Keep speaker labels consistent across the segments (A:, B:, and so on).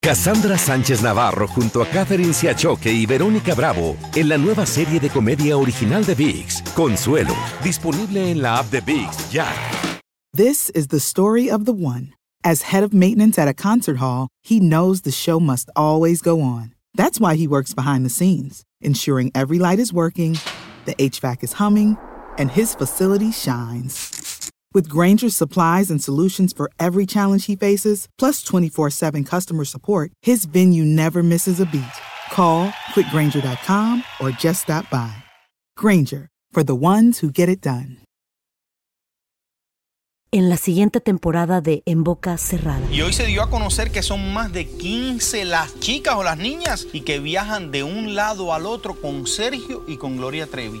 A: Cassandra Sánchez Navarro junto a Catherine Siachoque y Verónica Bravo en la nueva serie de comedia original de VIX, Consuelo, disponible en la app de VIX ya.
B: This is the story of the one. As head of maintenance at a concert hall, he knows the show must always go on. That's why he works behind the scenes, ensuring every light is working, the HVAC is humming, and his facility shines. With Granger's supplies and solutions for every challenge he faces, plus 24 7 customer support, his venue never misses a beat. Call quickgranger.com or just stop by. Granger, for the ones who get it done.
C: en la siguiente temporada de En Boca Cerrada.
D: Y hoy se dio a conocer que son más de 15 las chicas o las niñas y que viajan de un lado al otro con Sergio y con Gloria Trevi.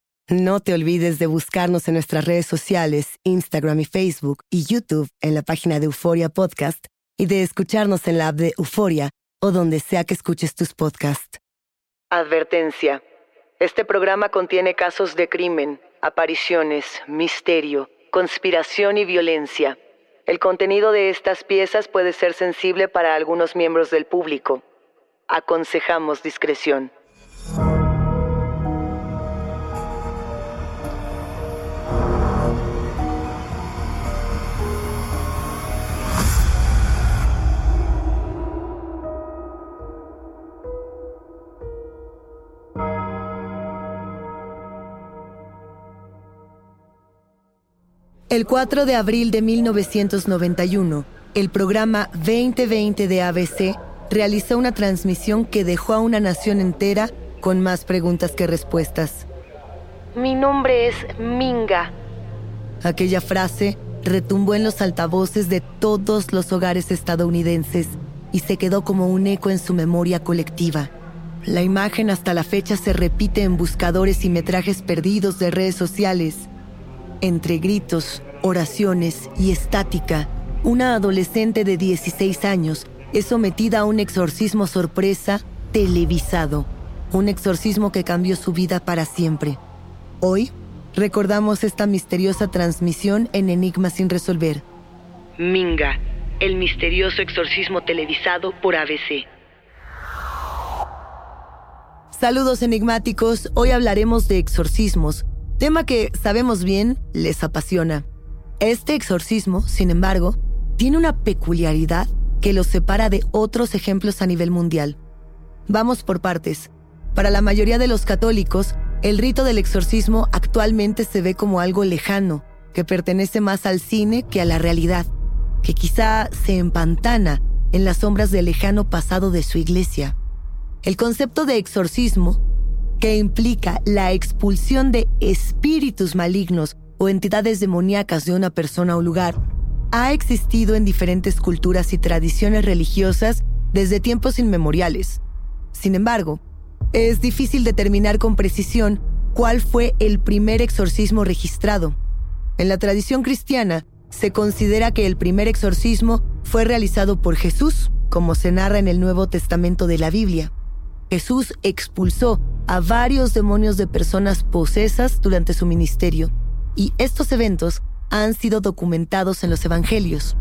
E: No te olvides de buscarnos en nuestras redes sociales, Instagram y Facebook y YouTube en la página de Euforia Podcast y de escucharnos en la app de Euforia o donde sea que escuches tus podcasts. Advertencia. Este programa contiene casos de crimen, apariciones, misterio, conspiración y violencia. El contenido de estas piezas puede ser sensible para algunos miembros del público. Aconsejamos discreción. El 4 de abril de 1991, el programa 2020 de ABC realizó una transmisión que dejó a una nación entera con más preguntas que respuestas. Mi nombre es Minga. Aquella frase retumbó en los altavoces de todos los hogares estadounidenses y se quedó como un eco en su memoria colectiva. La imagen hasta la fecha se repite en buscadores y metrajes perdidos de redes sociales. Entre gritos, oraciones y estática, una adolescente de 16 años es sometida a un exorcismo sorpresa televisado, un exorcismo que cambió su vida para siempre. Hoy recordamos esta misteriosa transmisión en Enigma sin resolver. Minga, el misterioso exorcismo televisado por ABC. Saludos enigmáticos, hoy hablaremos de exorcismos, tema que sabemos bien les apasiona. Este exorcismo, sin embargo, tiene una peculiaridad que lo separa de otros ejemplos a nivel mundial. Vamos por partes. Para la mayoría de los católicos, el rito del exorcismo actualmente se ve como algo lejano, que pertenece más al cine que a la realidad, que quizá se empantana en las sombras del lejano pasado de su iglesia. El concepto de exorcismo, que implica la expulsión de espíritus malignos o entidades demoníacas de una persona o lugar, ha existido en diferentes culturas y tradiciones religiosas desde tiempos inmemoriales. Sin embargo, es difícil determinar con precisión cuál fue el primer exorcismo registrado. En la tradición cristiana, se considera que el primer exorcismo fue realizado por Jesús, como se narra en el Nuevo Testamento de la Biblia. Jesús expulsó a varios demonios de personas posesas durante su ministerio. y estos eventos han sido documentados en los evangelios.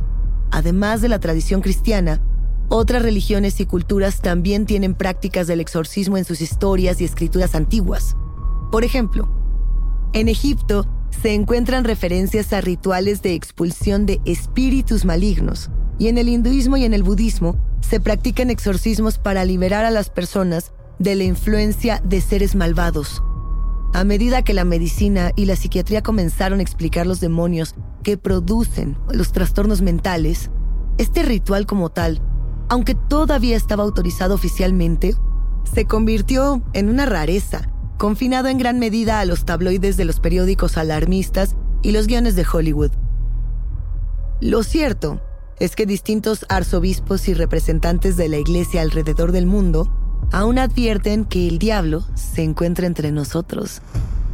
E: Además de la tradición cristiana, otras religiones y culturas también tienen prácticas del exorcismo en sus historias y escrituras antiguas. Por ejemplo, en Egipto se encuentran referencias a rituales de expulsión de espíritus malignos, y en el hinduismo y en el budismo se practican exorcismos para liberar a las personas de la influencia de seres malvados. A medida que la medicina y la psiquiatría comenzaron a explicar los demonios que producen los trastornos mentales, este ritual como tal aunque todavía estaba autorizado oficialmente, se convirtió en una rareza, confinado en gran medida a los tabloides de los periódicos alarmistas y los guiones de Hollywood. Lo cierto es que distintos arzobispos y representantes de la iglesia alrededor del mundo aún advierten que el diablo se encuentra entre nosotros.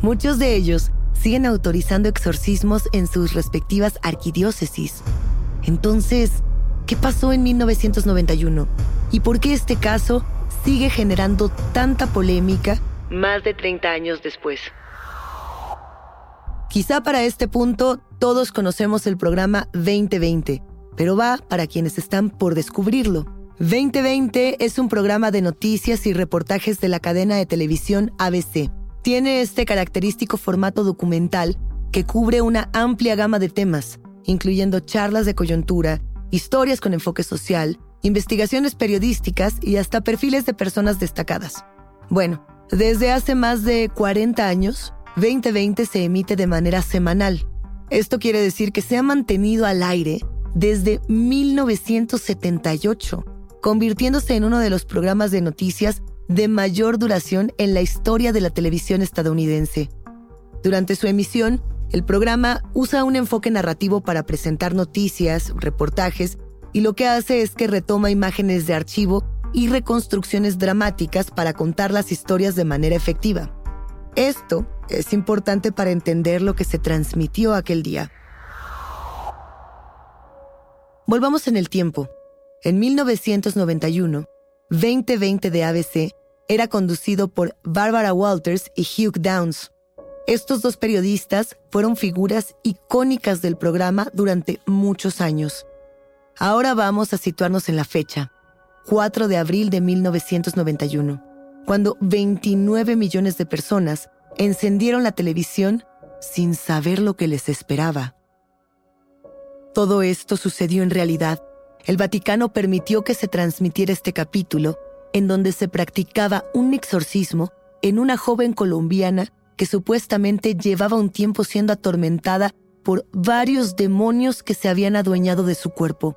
E: Muchos de ellos siguen autorizando exorcismos en sus respectivas arquidiócesis. Entonces, ¿Qué pasó en 1991? ¿Y por qué este caso sigue generando tanta polémica más de 30 años después? Quizá para este punto todos conocemos el programa 2020, pero va para quienes están por descubrirlo. 2020 es un programa de noticias y reportajes de la cadena de televisión ABC. Tiene este característico formato documental que cubre una amplia gama de temas, incluyendo charlas de coyuntura, historias con enfoque social, investigaciones periodísticas y hasta perfiles de personas destacadas. Bueno, desde hace más de 40 años, 2020 se emite de manera semanal. Esto quiere decir que se ha mantenido al aire desde 1978, convirtiéndose en uno de los programas de noticias de mayor duración en la historia de la televisión estadounidense. Durante su emisión, el programa usa un enfoque narrativo para presentar noticias, reportajes, y lo que hace es que retoma imágenes de archivo y reconstrucciones dramáticas para contar las historias de manera efectiva. Esto es importante para entender lo que se transmitió aquel día. Volvamos en el tiempo. En 1991, 2020 de ABC era conducido por Barbara Walters y Hugh Downs, estos dos periodistas fueron figuras icónicas del programa durante muchos años. Ahora vamos a situarnos en la fecha, 4 de abril de 1991, cuando 29 millones de personas encendieron la televisión sin saber lo que les esperaba. Todo esto sucedió en realidad. El Vaticano permitió que se transmitiera este capítulo en donde se practicaba un exorcismo en una joven colombiana que supuestamente llevaba un tiempo siendo atormentada por varios demonios que se habían adueñado de su cuerpo.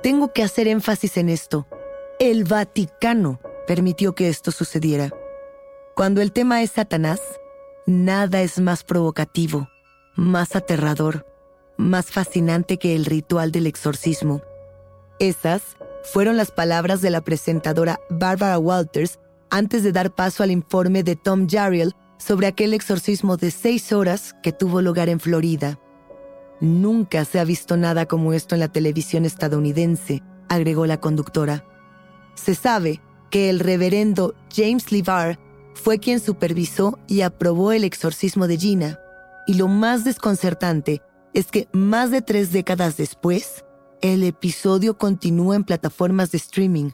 E: Tengo que hacer énfasis en esto. El Vaticano permitió que esto sucediera. Cuando el tema es Satanás, nada es más provocativo, más aterrador, más fascinante que el ritual del exorcismo. Esas fueron las palabras de la presentadora Barbara Walters antes de dar paso al informe de Tom Jarriel sobre aquel exorcismo de seis horas que tuvo lugar en Florida. Nunca se ha visto nada como esto en la televisión estadounidense, agregó la conductora. Se sabe que el reverendo James Levar fue quien supervisó y aprobó el exorcismo de Gina, y lo más desconcertante es que más de tres décadas después, el episodio continúa en plataformas de streaming,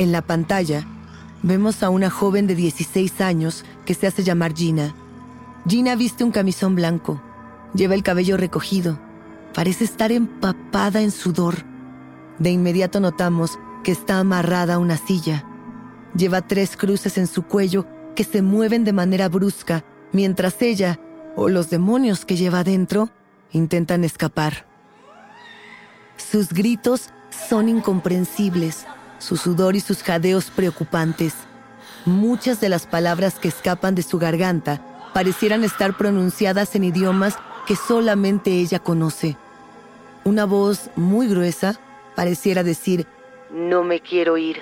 E: En la pantalla, vemos a una joven de 16 años que se hace llamar Gina. Gina viste un camisón blanco, lleva el cabello recogido, parece estar empapada en sudor. De inmediato notamos que está amarrada a una silla. Lleva tres cruces en su cuello que se mueven de manera brusca mientras ella, o los demonios que lleva adentro, intentan escapar. Sus gritos son incomprensibles su sudor y sus jadeos preocupantes. Muchas de las palabras que escapan de su garganta parecieran estar pronunciadas en idiomas que solamente ella conoce. Una voz muy gruesa pareciera decir, no me quiero ir.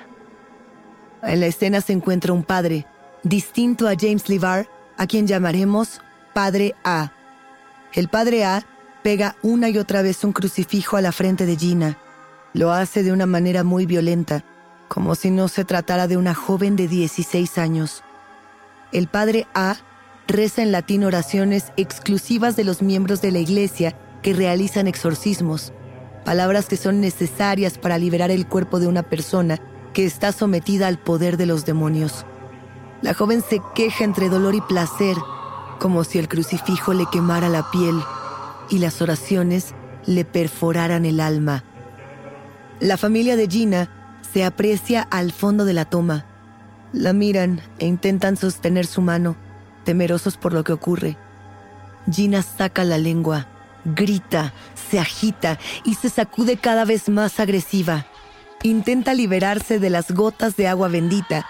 E: En la escena se encuentra un padre, distinto a James Levar, a quien llamaremos Padre A. El Padre A pega una y otra vez un crucifijo a la frente de Gina. Lo hace de una manera muy violenta como si no se tratara de una joven de 16 años. El padre A reza en latín oraciones exclusivas de los miembros de la iglesia que realizan exorcismos, palabras que son necesarias para liberar el cuerpo de una persona que está sometida al poder de los demonios. La joven se queja entre dolor y placer, como si el crucifijo le quemara la piel y las oraciones le perforaran el alma. La familia de Gina se aprecia al fondo de la toma. La miran e intentan sostener su mano, temerosos por lo que ocurre. Gina saca la lengua, grita, se agita y se sacude cada vez más agresiva. Intenta liberarse de las gotas de agua bendita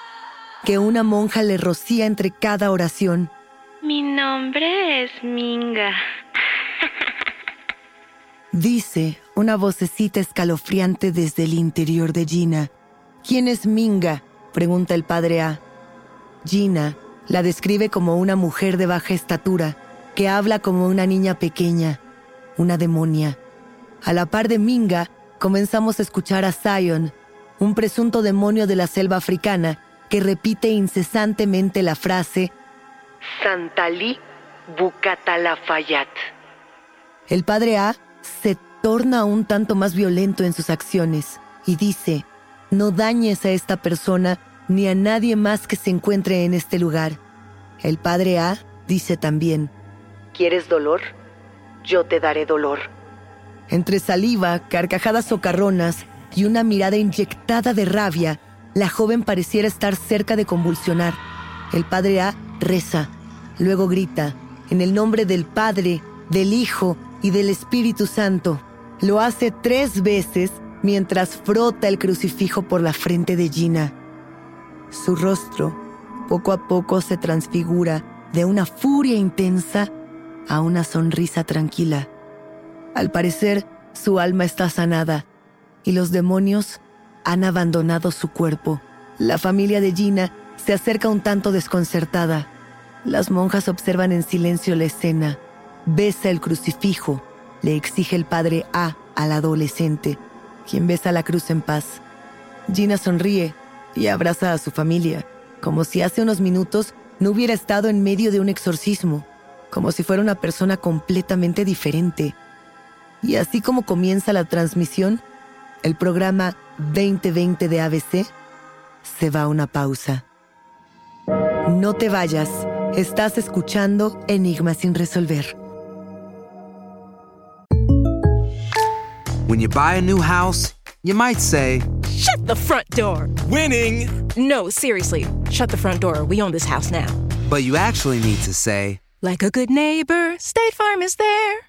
E: que una monja le rocía entre cada oración.
F: Mi nombre es Minga.
E: Dice una vocecita escalofriante desde el interior de Gina. ¿Quién es Minga? pregunta el padre A. Gina la describe como una mujer de baja estatura, que habla como una niña pequeña, una demonia. A la par de Minga, comenzamos a escuchar a Zion, un presunto demonio de la selva africana, que repite incesantemente la frase Santalí Bucatalafayat. El padre A se torna un tanto más violento en sus acciones y dice, no dañes a esta persona ni a nadie más que se encuentre en este lugar. El padre A dice también, ¿quieres dolor? Yo te daré dolor. Entre saliva, carcajadas socarronas y una mirada inyectada de rabia, la joven pareciera estar cerca de convulsionar. El padre A reza, luego grita, en el nombre del Padre, del Hijo y del Espíritu Santo. Lo hace tres veces mientras frota el crucifijo por la frente de Gina. Su rostro poco a poco se transfigura de una furia intensa a una sonrisa tranquila. Al parecer, su alma está sanada y los demonios han abandonado su cuerpo. La familia de Gina se acerca un tanto desconcertada. Las monjas observan en silencio la escena. Besa el crucifijo, le exige el padre A al adolescente, quien besa la cruz en paz. Gina sonríe y abraza a su familia, como si hace unos minutos no hubiera estado en medio de un exorcismo, como si fuera una persona completamente diferente. Y así como comienza la transmisión, el programa 2020 de ABC se va a una pausa. No te vayas, estás escuchando Enigma sin resolver.
G: When you buy a new house, you might say,
H: Shut the front door!
I: Winning!
H: No, seriously, shut the front door. We own this house now.
G: But you actually need to say,
H: Like a good neighbor, State Farm is there.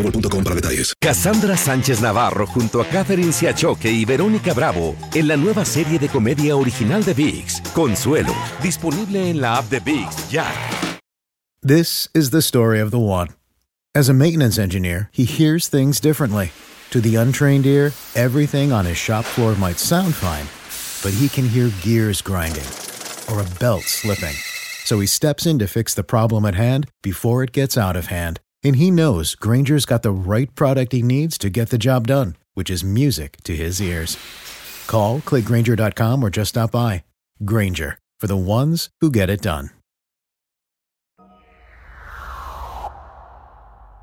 J: boostmobile.com para detalles.
A: Cassandra Sánchez Navarro junto a Catherine Siachoque y Verónica Bravo en la nueva serie de comedia original de VIX, Consuelo, disponible en la app de VIX ya.
K: This is the story of the one. As a maintenance engineer, he hears things differently. To the untrained ear, everything on his shop floor might sound fine, but he can hear gears grinding or a belt slipping. So he steps in to fix the problem at hand before it gets out of hand. And he knows Granger's got the right product he needs to get the job done, which is music to his ears. Call, clickgranger.com, or just stop by. Granger, for the ones who get it done.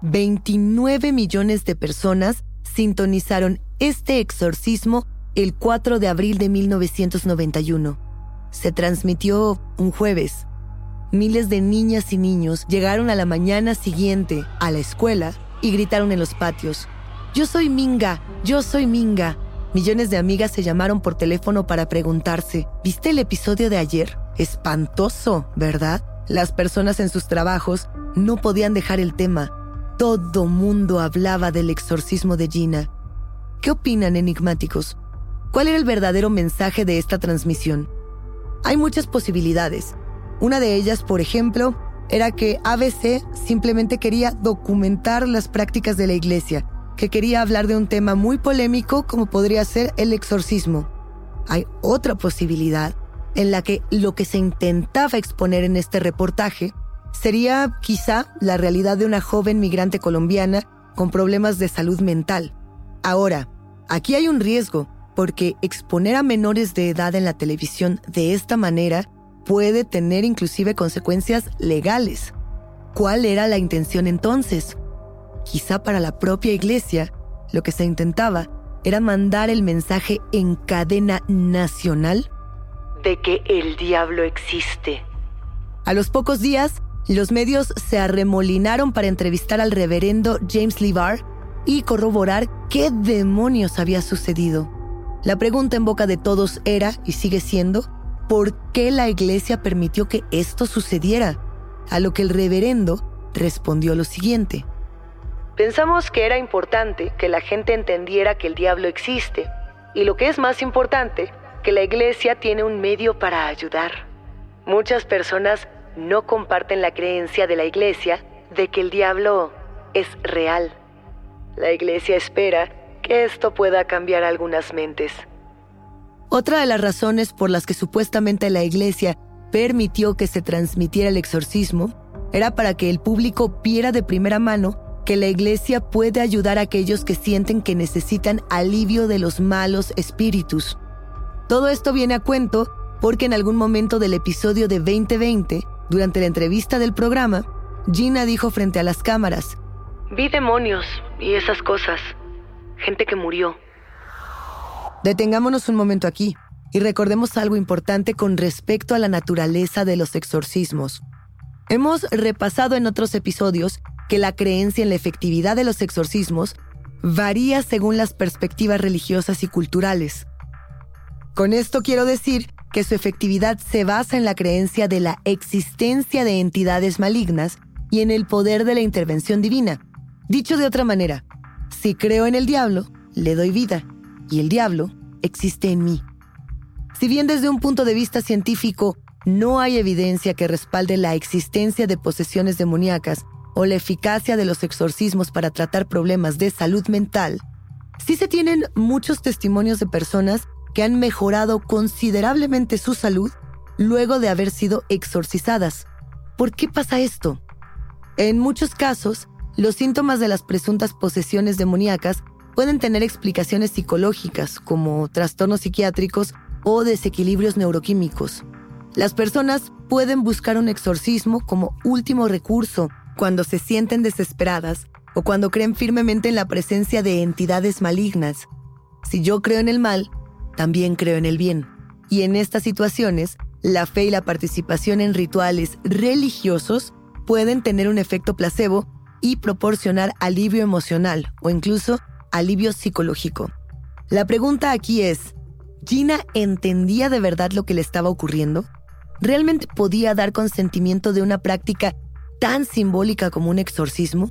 E: 29 millones de personas sintonizaron este exorcismo el 4 de abril de 1991. Se transmitió un jueves. Miles de niñas y niños llegaron a la mañana siguiente a la escuela y gritaron en los patios, Yo soy Minga, yo soy Minga. millones de amigas se llamaron por teléfono para preguntarse, ¿viste el episodio de ayer? Espantoso, ¿verdad? Las personas en sus trabajos no podían dejar el tema. Todo mundo hablaba del exorcismo de Gina. ¿Qué opinan, enigmáticos? ¿Cuál era el verdadero mensaje de esta transmisión? Hay muchas posibilidades. Una de ellas, por ejemplo, era que ABC simplemente quería documentar las prácticas de la iglesia, que quería hablar de un tema muy polémico como podría ser el exorcismo. Hay otra posibilidad en la que lo que se intentaba exponer en este reportaje sería quizá la realidad de una joven migrante colombiana con problemas de salud mental. Ahora, aquí hay un riesgo, porque exponer a menores de edad en la televisión de esta manera puede tener inclusive consecuencias legales. ¿Cuál era la intención entonces? Quizá para la propia iglesia, lo que se intentaba era mandar el mensaje en cadena nacional de que el diablo existe. A los pocos días, los medios se arremolinaron para entrevistar al reverendo James Levar y corroborar qué demonios había sucedido. La pregunta en boca de todos era, y sigue siendo, por qué la iglesia permitió que esto sucediera, a lo que el reverendo respondió lo siguiente. Pensamos que era importante que la gente entendiera que el diablo existe y lo que es más importante, que la iglesia tiene un medio para ayudar. Muchas personas no comparten la creencia de la iglesia de que el diablo es real. La iglesia espera que esto pueda cambiar algunas mentes. Otra de las razones por las que supuestamente la iglesia permitió que se transmitiera el exorcismo era para que el público viera de primera mano que la iglesia puede ayudar a aquellos que sienten que necesitan alivio de los malos espíritus. Todo esto viene a cuento porque en algún momento del episodio de 2020, durante la entrevista del programa, Gina dijo frente a las cámaras, Vi demonios y esas cosas, gente que murió. Detengámonos un momento aquí y recordemos algo importante con respecto a la naturaleza de los exorcismos. Hemos repasado en otros episodios que la creencia en la efectividad de los exorcismos varía según las perspectivas religiosas y culturales. Con esto quiero decir que su efectividad se basa en la creencia de la existencia de entidades malignas y en el poder de la intervención divina. Dicho de otra manera, si creo en el diablo, le doy vida y el diablo existe en mí. Si bien desde un punto de vista científico no hay evidencia que respalde la existencia de posesiones demoníacas o la eficacia de los exorcismos para tratar problemas de salud mental, sí se tienen muchos testimonios de personas que han mejorado considerablemente su salud luego de haber sido exorcizadas. ¿Por qué pasa esto? En muchos casos, los síntomas de las presuntas posesiones demoníacas pueden tener explicaciones psicológicas como trastornos psiquiátricos o desequilibrios neuroquímicos. Las personas pueden buscar un exorcismo como último recurso cuando se sienten desesperadas o cuando creen firmemente en la presencia de entidades malignas. Si yo creo en el mal, también creo en el bien. Y en estas situaciones, la fe y la participación en rituales religiosos pueden tener un efecto placebo y proporcionar alivio emocional o incluso alivio psicológico. La pregunta aquí es, ¿Gina entendía de verdad lo que le estaba ocurriendo? ¿Realmente podía dar consentimiento de una práctica tan simbólica como un exorcismo?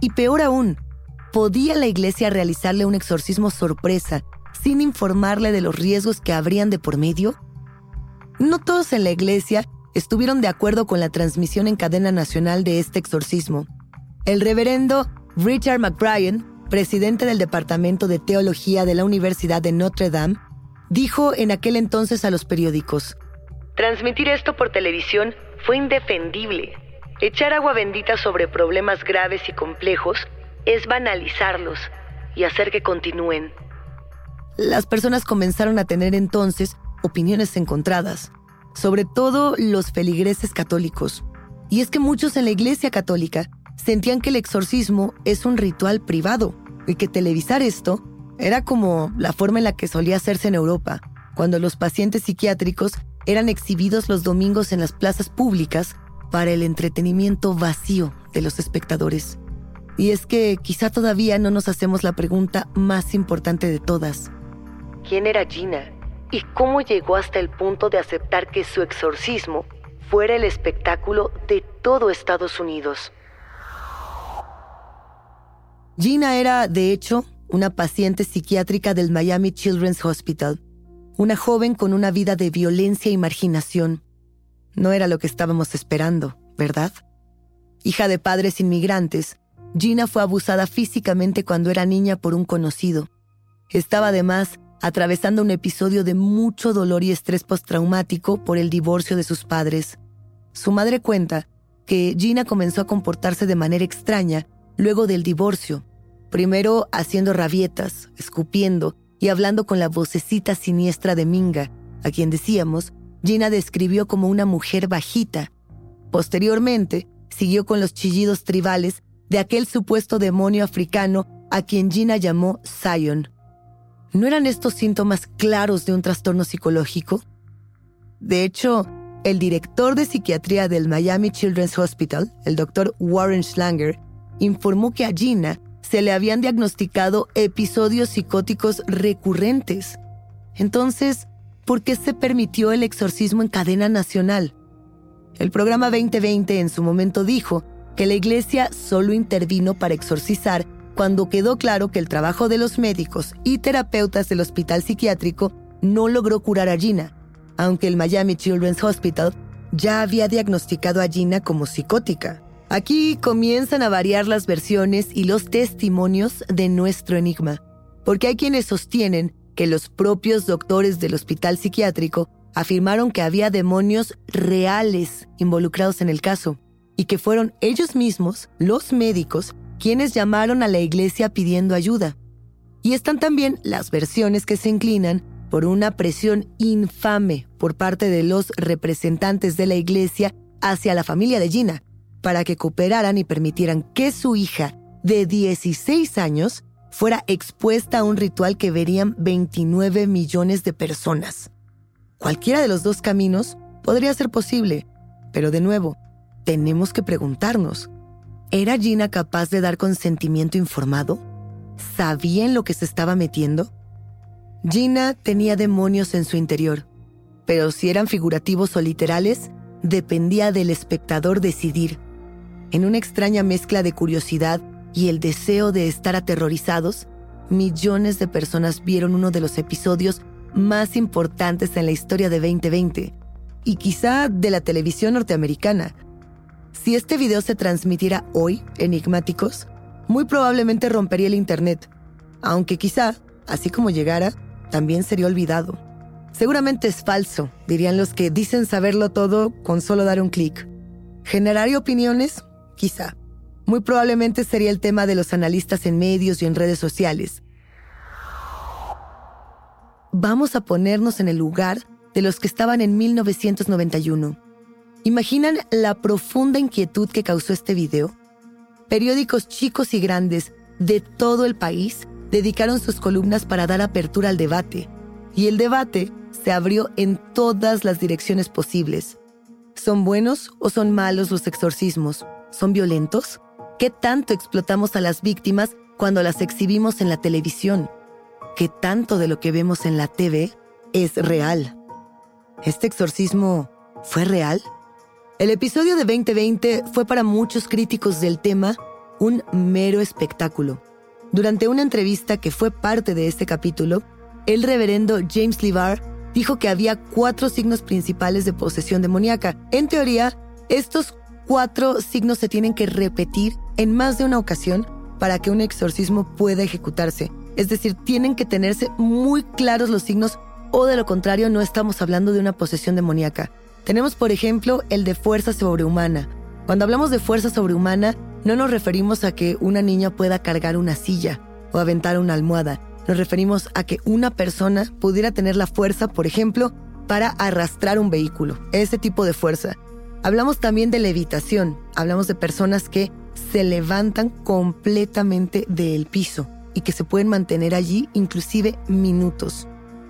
E: Y peor aún, ¿podía la iglesia realizarle un exorcismo sorpresa sin informarle de los riesgos que habrían de por medio? No todos en la iglesia estuvieron de acuerdo con la transmisión en cadena nacional de este exorcismo. El reverendo Richard McBrien presidente del Departamento de Teología de la Universidad de Notre Dame, dijo en aquel entonces a los periódicos, Transmitir esto por televisión fue indefendible. Echar agua bendita sobre problemas graves y complejos es banalizarlos y hacer que continúen. Las personas comenzaron a tener entonces opiniones encontradas, sobre todo los feligreses católicos. Y es que muchos en la Iglesia Católica sentían que el exorcismo es un ritual privado y que televisar esto era como la forma en la que solía hacerse en Europa, cuando los pacientes psiquiátricos eran exhibidos los domingos en las plazas públicas para el entretenimiento vacío de los espectadores. Y es que quizá todavía no nos hacemos la pregunta más importante de todas. quién era Gina y cómo llegó hasta el punto de aceptar que su exorcismo fuera el espectáculo de todo Estados Unidos. Gina era, de hecho, una paciente psiquiátrica del Miami Children's Hospital, una joven con una vida de violencia y marginación. No era lo que estábamos esperando, ¿verdad? Hija de padres inmigrantes, Gina fue abusada físicamente cuando era niña por un conocido. Estaba además atravesando un episodio de mucho dolor y estrés postraumático por el divorcio de sus padres. Su madre cuenta que Gina comenzó a comportarse de manera extraña luego del divorcio, primero haciendo rabietas, escupiendo y hablando con la vocecita siniestra de Minga, a quien decíamos, Gina describió como una mujer bajita. Posteriormente, siguió con los chillidos tribales de aquel supuesto demonio africano a quien Gina llamó Zion. ¿No eran estos síntomas claros de un trastorno psicológico? De hecho, el director de psiquiatría del Miami Children's Hospital, el doctor Warren Schlanger, informó que a Gina se le habían diagnosticado episodios psicóticos recurrentes. Entonces, ¿por qué se permitió el exorcismo en cadena nacional? El programa 2020 en su momento dijo que la iglesia solo intervino para exorcizar cuando quedó claro que el trabajo de los médicos y terapeutas del hospital psiquiátrico no logró curar a Gina, aunque el Miami Children's Hospital ya había diagnosticado a Gina como psicótica. Aquí comienzan a variar las versiones y los testimonios de nuestro enigma, porque hay quienes sostienen que los propios doctores del hospital psiquiátrico afirmaron que había demonios reales involucrados en el caso y que fueron ellos mismos, los médicos, quienes llamaron a la iglesia pidiendo ayuda. Y están también las versiones que se inclinan por una presión infame por parte de los representantes de la iglesia hacia la familia de Gina, para que cooperaran y permitieran que su hija, de 16 años, fuera expuesta a un ritual que verían 29 millones de personas. Cualquiera de los dos caminos podría ser posible, pero de nuevo, tenemos que preguntarnos, ¿Era Gina capaz de dar consentimiento informado? ¿Sabía en lo que se estaba metiendo? Gina tenía demonios en su interior, pero si eran figurativos o literales, dependía del espectador decidir. En una extraña mezcla de curiosidad y el deseo de estar aterrorizados, millones de personas vieron uno de los episodios más importantes en la historia de 2020 y quizá de la televisión norteamericana, si este video se transmitiera hoy, enigmáticos, muy probablemente rompería el Internet, aunque quizá, así como llegara, también sería olvidado. Seguramente es falso, dirían los que dicen saberlo todo con solo dar un clic. ¿Generaría opiniones? Quizá. Muy probablemente sería el tema de los analistas en medios y en redes sociales. Vamos a ponernos en el lugar de los que estaban en 1991 ¿Imaginan la profunda inquietud que causó este video? Periódicos chicos y grandes de todo el país dedicaron sus columnas para dar apertura al debate, y el debate se abrió en todas las direcciones posibles. ¿Son buenos o son malos los exorcismos? ¿Son violentos? ¿Qué tanto explotamos a las víctimas cuando las exhibimos en la televisión? ¿Qué tanto de lo que vemos en la TV es real? ¿Este exorcismo fue real? El episodio de 2020 fue para muchos críticos del tema un mero espectáculo. Durante una entrevista que fue parte de este capítulo, el reverendo James Levar dijo que había cuatro signos principales de posesión demoníaca. En teoría, estos cuatro signos se tienen que repetir en más de una ocasión para que un exorcismo pueda ejecutarse. Es decir, tienen que tenerse muy claros los signos o de lo contrario no estamos hablando de una posesión demoníaca. Tenemos, por ejemplo, el de fuerza sobrehumana. Cuando hablamos de fuerza sobrehumana, no nos referimos a que una niña pueda cargar una silla o aventar una almohada. Nos referimos a que una persona pudiera tener la fuerza, por ejemplo, para arrastrar un vehículo. Ese tipo de fuerza. Hablamos también de levitación. Hablamos de personas que se levantan completamente del piso y que se pueden mantener allí inclusive minutos.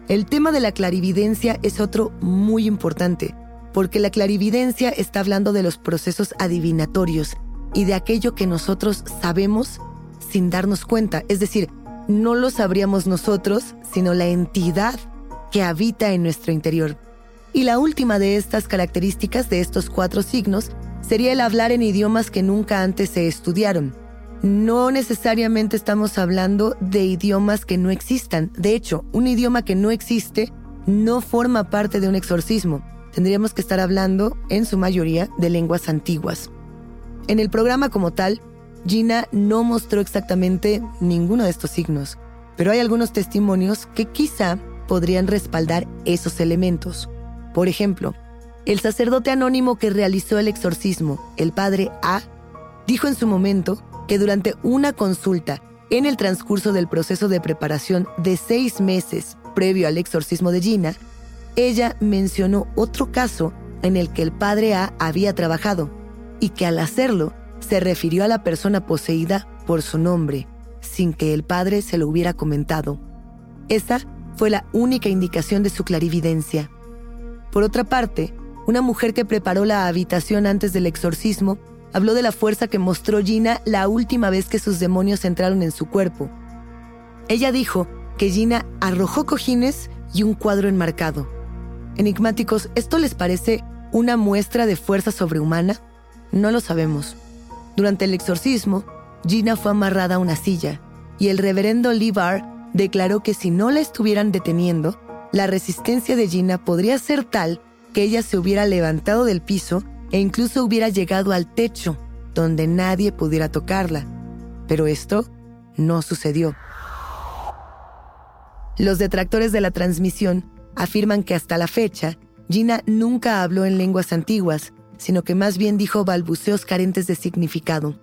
E: El tema de la clarividencia es otro muy importante porque la clarividencia está hablando de los procesos adivinatorios y de aquello que nosotros sabemos sin darnos cuenta. Es decir, no lo sabríamos nosotros, sino la entidad que habita en nuestro interior. Y la última de estas características de estos cuatro signos sería el hablar en idiomas que nunca antes se estudiaron. No necesariamente estamos hablando de idiomas que no existan. De hecho, un idioma que no existe no forma parte de un exorcismo. Tendríamos que estar hablando, en su mayoría, de lenguas antiguas. En el programa como tal, Gina no mostró exactamente ninguno de estos signos, pero hay algunos testimonios que quizá podrían respaldar esos elementos. Por ejemplo, el sacerdote anónimo que realizó el exorcismo, el padre A, dijo en su momento que durante una consulta en el transcurso del proceso de preparación de seis meses previo al exorcismo de Gina, ella mencionó otro caso en el que el padre A había trabajado y que al hacerlo se refirió a la persona poseída por su nombre, sin que el padre se lo hubiera comentado. Esta fue la única indicación de su clarividencia. Por otra parte, una mujer que preparó la habitación antes del exorcismo habló de la fuerza que mostró Gina la última vez que sus demonios entraron en su cuerpo. Ella dijo que Gina arrojó cojines y un cuadro enmarcado. Enigmáticos, ¿esto les parece una muestra de fuerza sobrehumana? No lo sabemos. Durante el exorcismo, Gina fue amarrada a una silla y el reverendo Barr declaró que si no la estuvieran deteniendo, la resistencia de Gina podría ser tal que ella se hubiera levantado del piso e incluso hubiera llegado al techo, donde nadie pudiera tocarla. Pero esto no sucedió. Los detractores de la transmisión afirman que hasta la fecha, Gina nunca habló en lenguas antiguas, sino que más bien dijo balbuceos carentes de significado.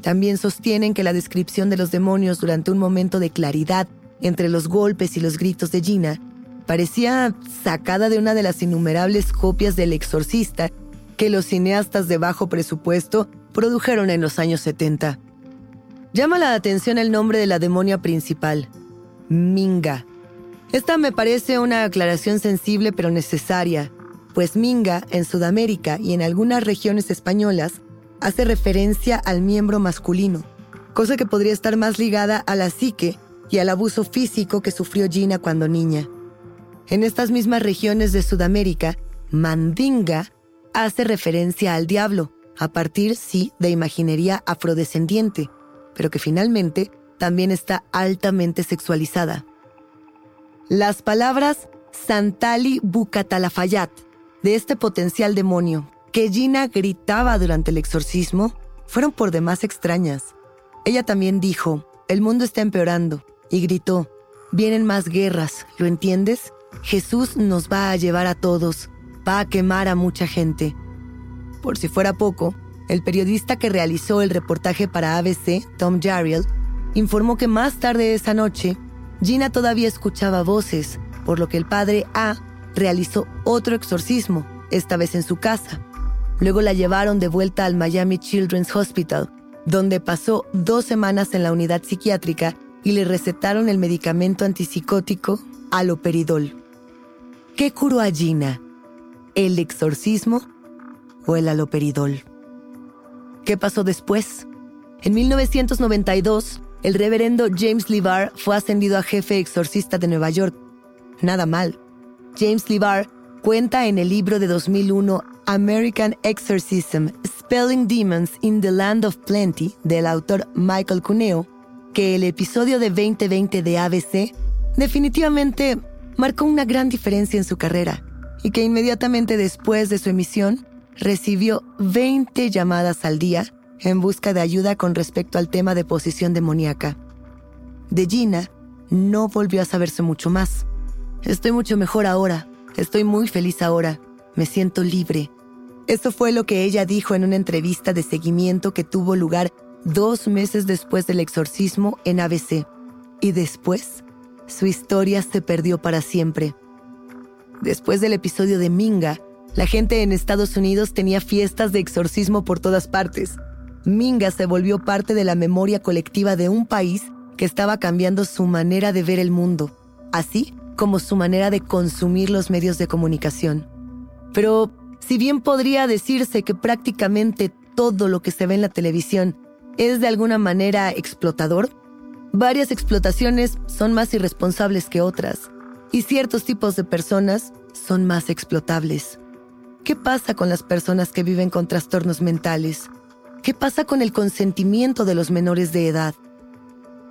E: También sostienen que la descripción de los demonios durante un momento de claridad entre los golpes y los gritos de Gina parecía sacada de una de las innumerables copias del exorcista que los cineastas de bajo presupuesto produjeron en los años 70. Llama la atención el nombre de la demonia principal, Minga. Esta me parece una aclaración sensible pero necesaria, pues Minga en Sudamérica y en algunas regiones españolas hace referencia al miembro masculino, cosa que podría estar más ligada a la psique y al abuso físico que sufrió Gina cuando niña. En estas mismas regiones de Sudamérica, Mandinga hace referencia al diablo, a partir, sí, de imaginería afrodescendiente, pero que finalmente también está altamente sexualizada. Las palabras Santali Bucatalafayat de este potencial demonio que Gina gritaba durante el exorcismo fueron por demás extrañas. Ella también dijo, el mundo está empeorando, y gritó, vienen más guerras, ¿lo entiendes? Jesús nos va a llevar a todos, va a quemar a mucha gente. Por si fuera poco, el periodista que realizó el reportaje para ABC, Tom Jarriel, informó que más tarde esa noche, Gina todavía escuchaba voces, por lo que el padre A realizó otro exorcismo, esta vez en su casa. Luego la llevaron de vuelta al Miami Children's Hospital, donde pasó dos semanas en la unidad psiquiátrica y le recetaron el medicamento antipsicótico aloperidol. ¿Qué curó a Gina? ¿El exorcismo o el aloperidol? ¿Qué pasó después? En 1992, el reverendo James Levar fue ascendido a jefe exorcista de Nueva York. Nada mal. James Levar cuenta en el libro de 2001 American Exorcism, Spelling Demons in the Land of Plenty del autor Michael Cuneo, que el episodio de 2020 de ABC definitivamente marcó una gran diferencia en su carrera y que inmediatamente después de su emisión recibió 20 llamadas al día en busca de ayuda con respecto al tema de posición demoníaca. De Gina no volvió a saberse mucho más. Estoy mucho mejor ahora, estoy muy feliz ahora, me siento libre. Esto fue lo que ella dijo en una entrevista de seguimiento que tuvo lugar dos meses después del exorcismo en ABC. Y después, su historia se perdió para siempre. Después del episodio de Minga, la gente en Estados Unidos tenía fiestas de exorcismo por todas partes. Minga se volvió parte de la memoria colectiva de un país que estaba cambiando su manera de ver el mundo, así como su manera de consumir los medios de comunicación. Pero si bien podría decirse que prácticamente todo lo que se ve en la televisión es de alguna manera explotador, Varias explotaciones son más irresponsables que otras y ciertos tipos de personas son más explotables. ¿Qué pasa con las personas que viven con trastornos mentales? ¿Qué pasa con el consentimiento de los menores de edad?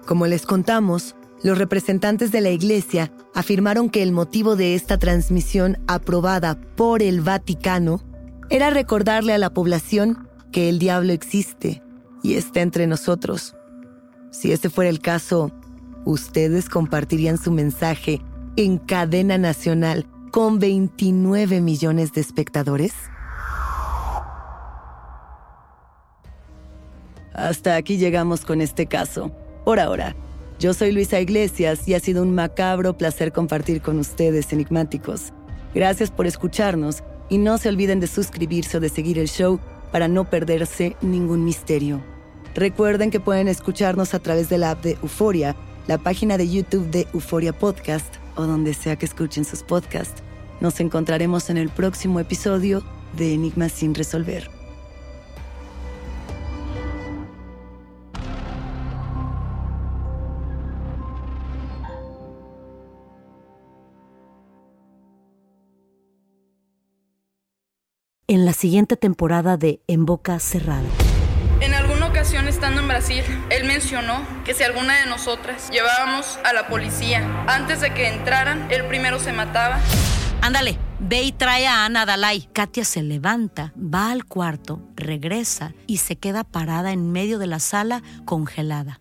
E: Como les contamos, los representantes de la Iglesia afirmaron que el motivo de esta transmisión aprobada por el Vaticano era recordarle a la población que el diablo existe y está entre nosotros. Si este fuera el caso, ¿ustedes compartirían su mensaje en cadena nacional con 29 millones de espectadores? Hasta aquí llegamos con este caso. Por ahora, yo soy Luisa Iglesias y ha sido un macabro placer compartir con ustedes, enigmáticos. Gracias por escucharnos y no se olviden de suscribirse o de seguir el show para no perderse ningún misterio. Recuerden que pueden escucharnos a través de la app de Euforia, la página de YouTube de Euforia Podcast o donde sea que escuchen sus podcasts. Nos encontraremos en el próximo episodio de Enigmas sin resolver.
C: En la siguiente temporada de En Boca Cerrada.
L: Estando en Brasil, él mencionó que si alguna de nosotras llevábamos a la policía antes de que entraran, él primero se mataba.
C: Ándale, ve y trae a Ana Dalai. Katia se levanta, va al cuarto, regresa y se queda parada en medio de la sala congelada.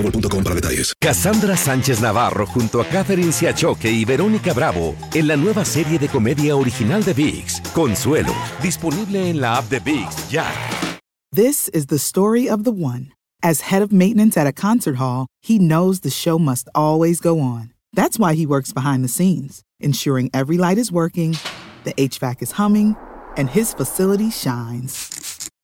J: boostmobile.com para detalles.
A: Cassandra Sánchez Navarro junto a Catherine Siachoque y Verónica Bravo en la nueva serie de comedia original de VIX, Consuelo, disponible en la app de VIX ya.
B: This is the story of the one. As head of maintenance at a concert hall, he knows the show must always go on. That's why he works behind the scenes, ensuring every light is working, the HVAC is humming, and his facility shines.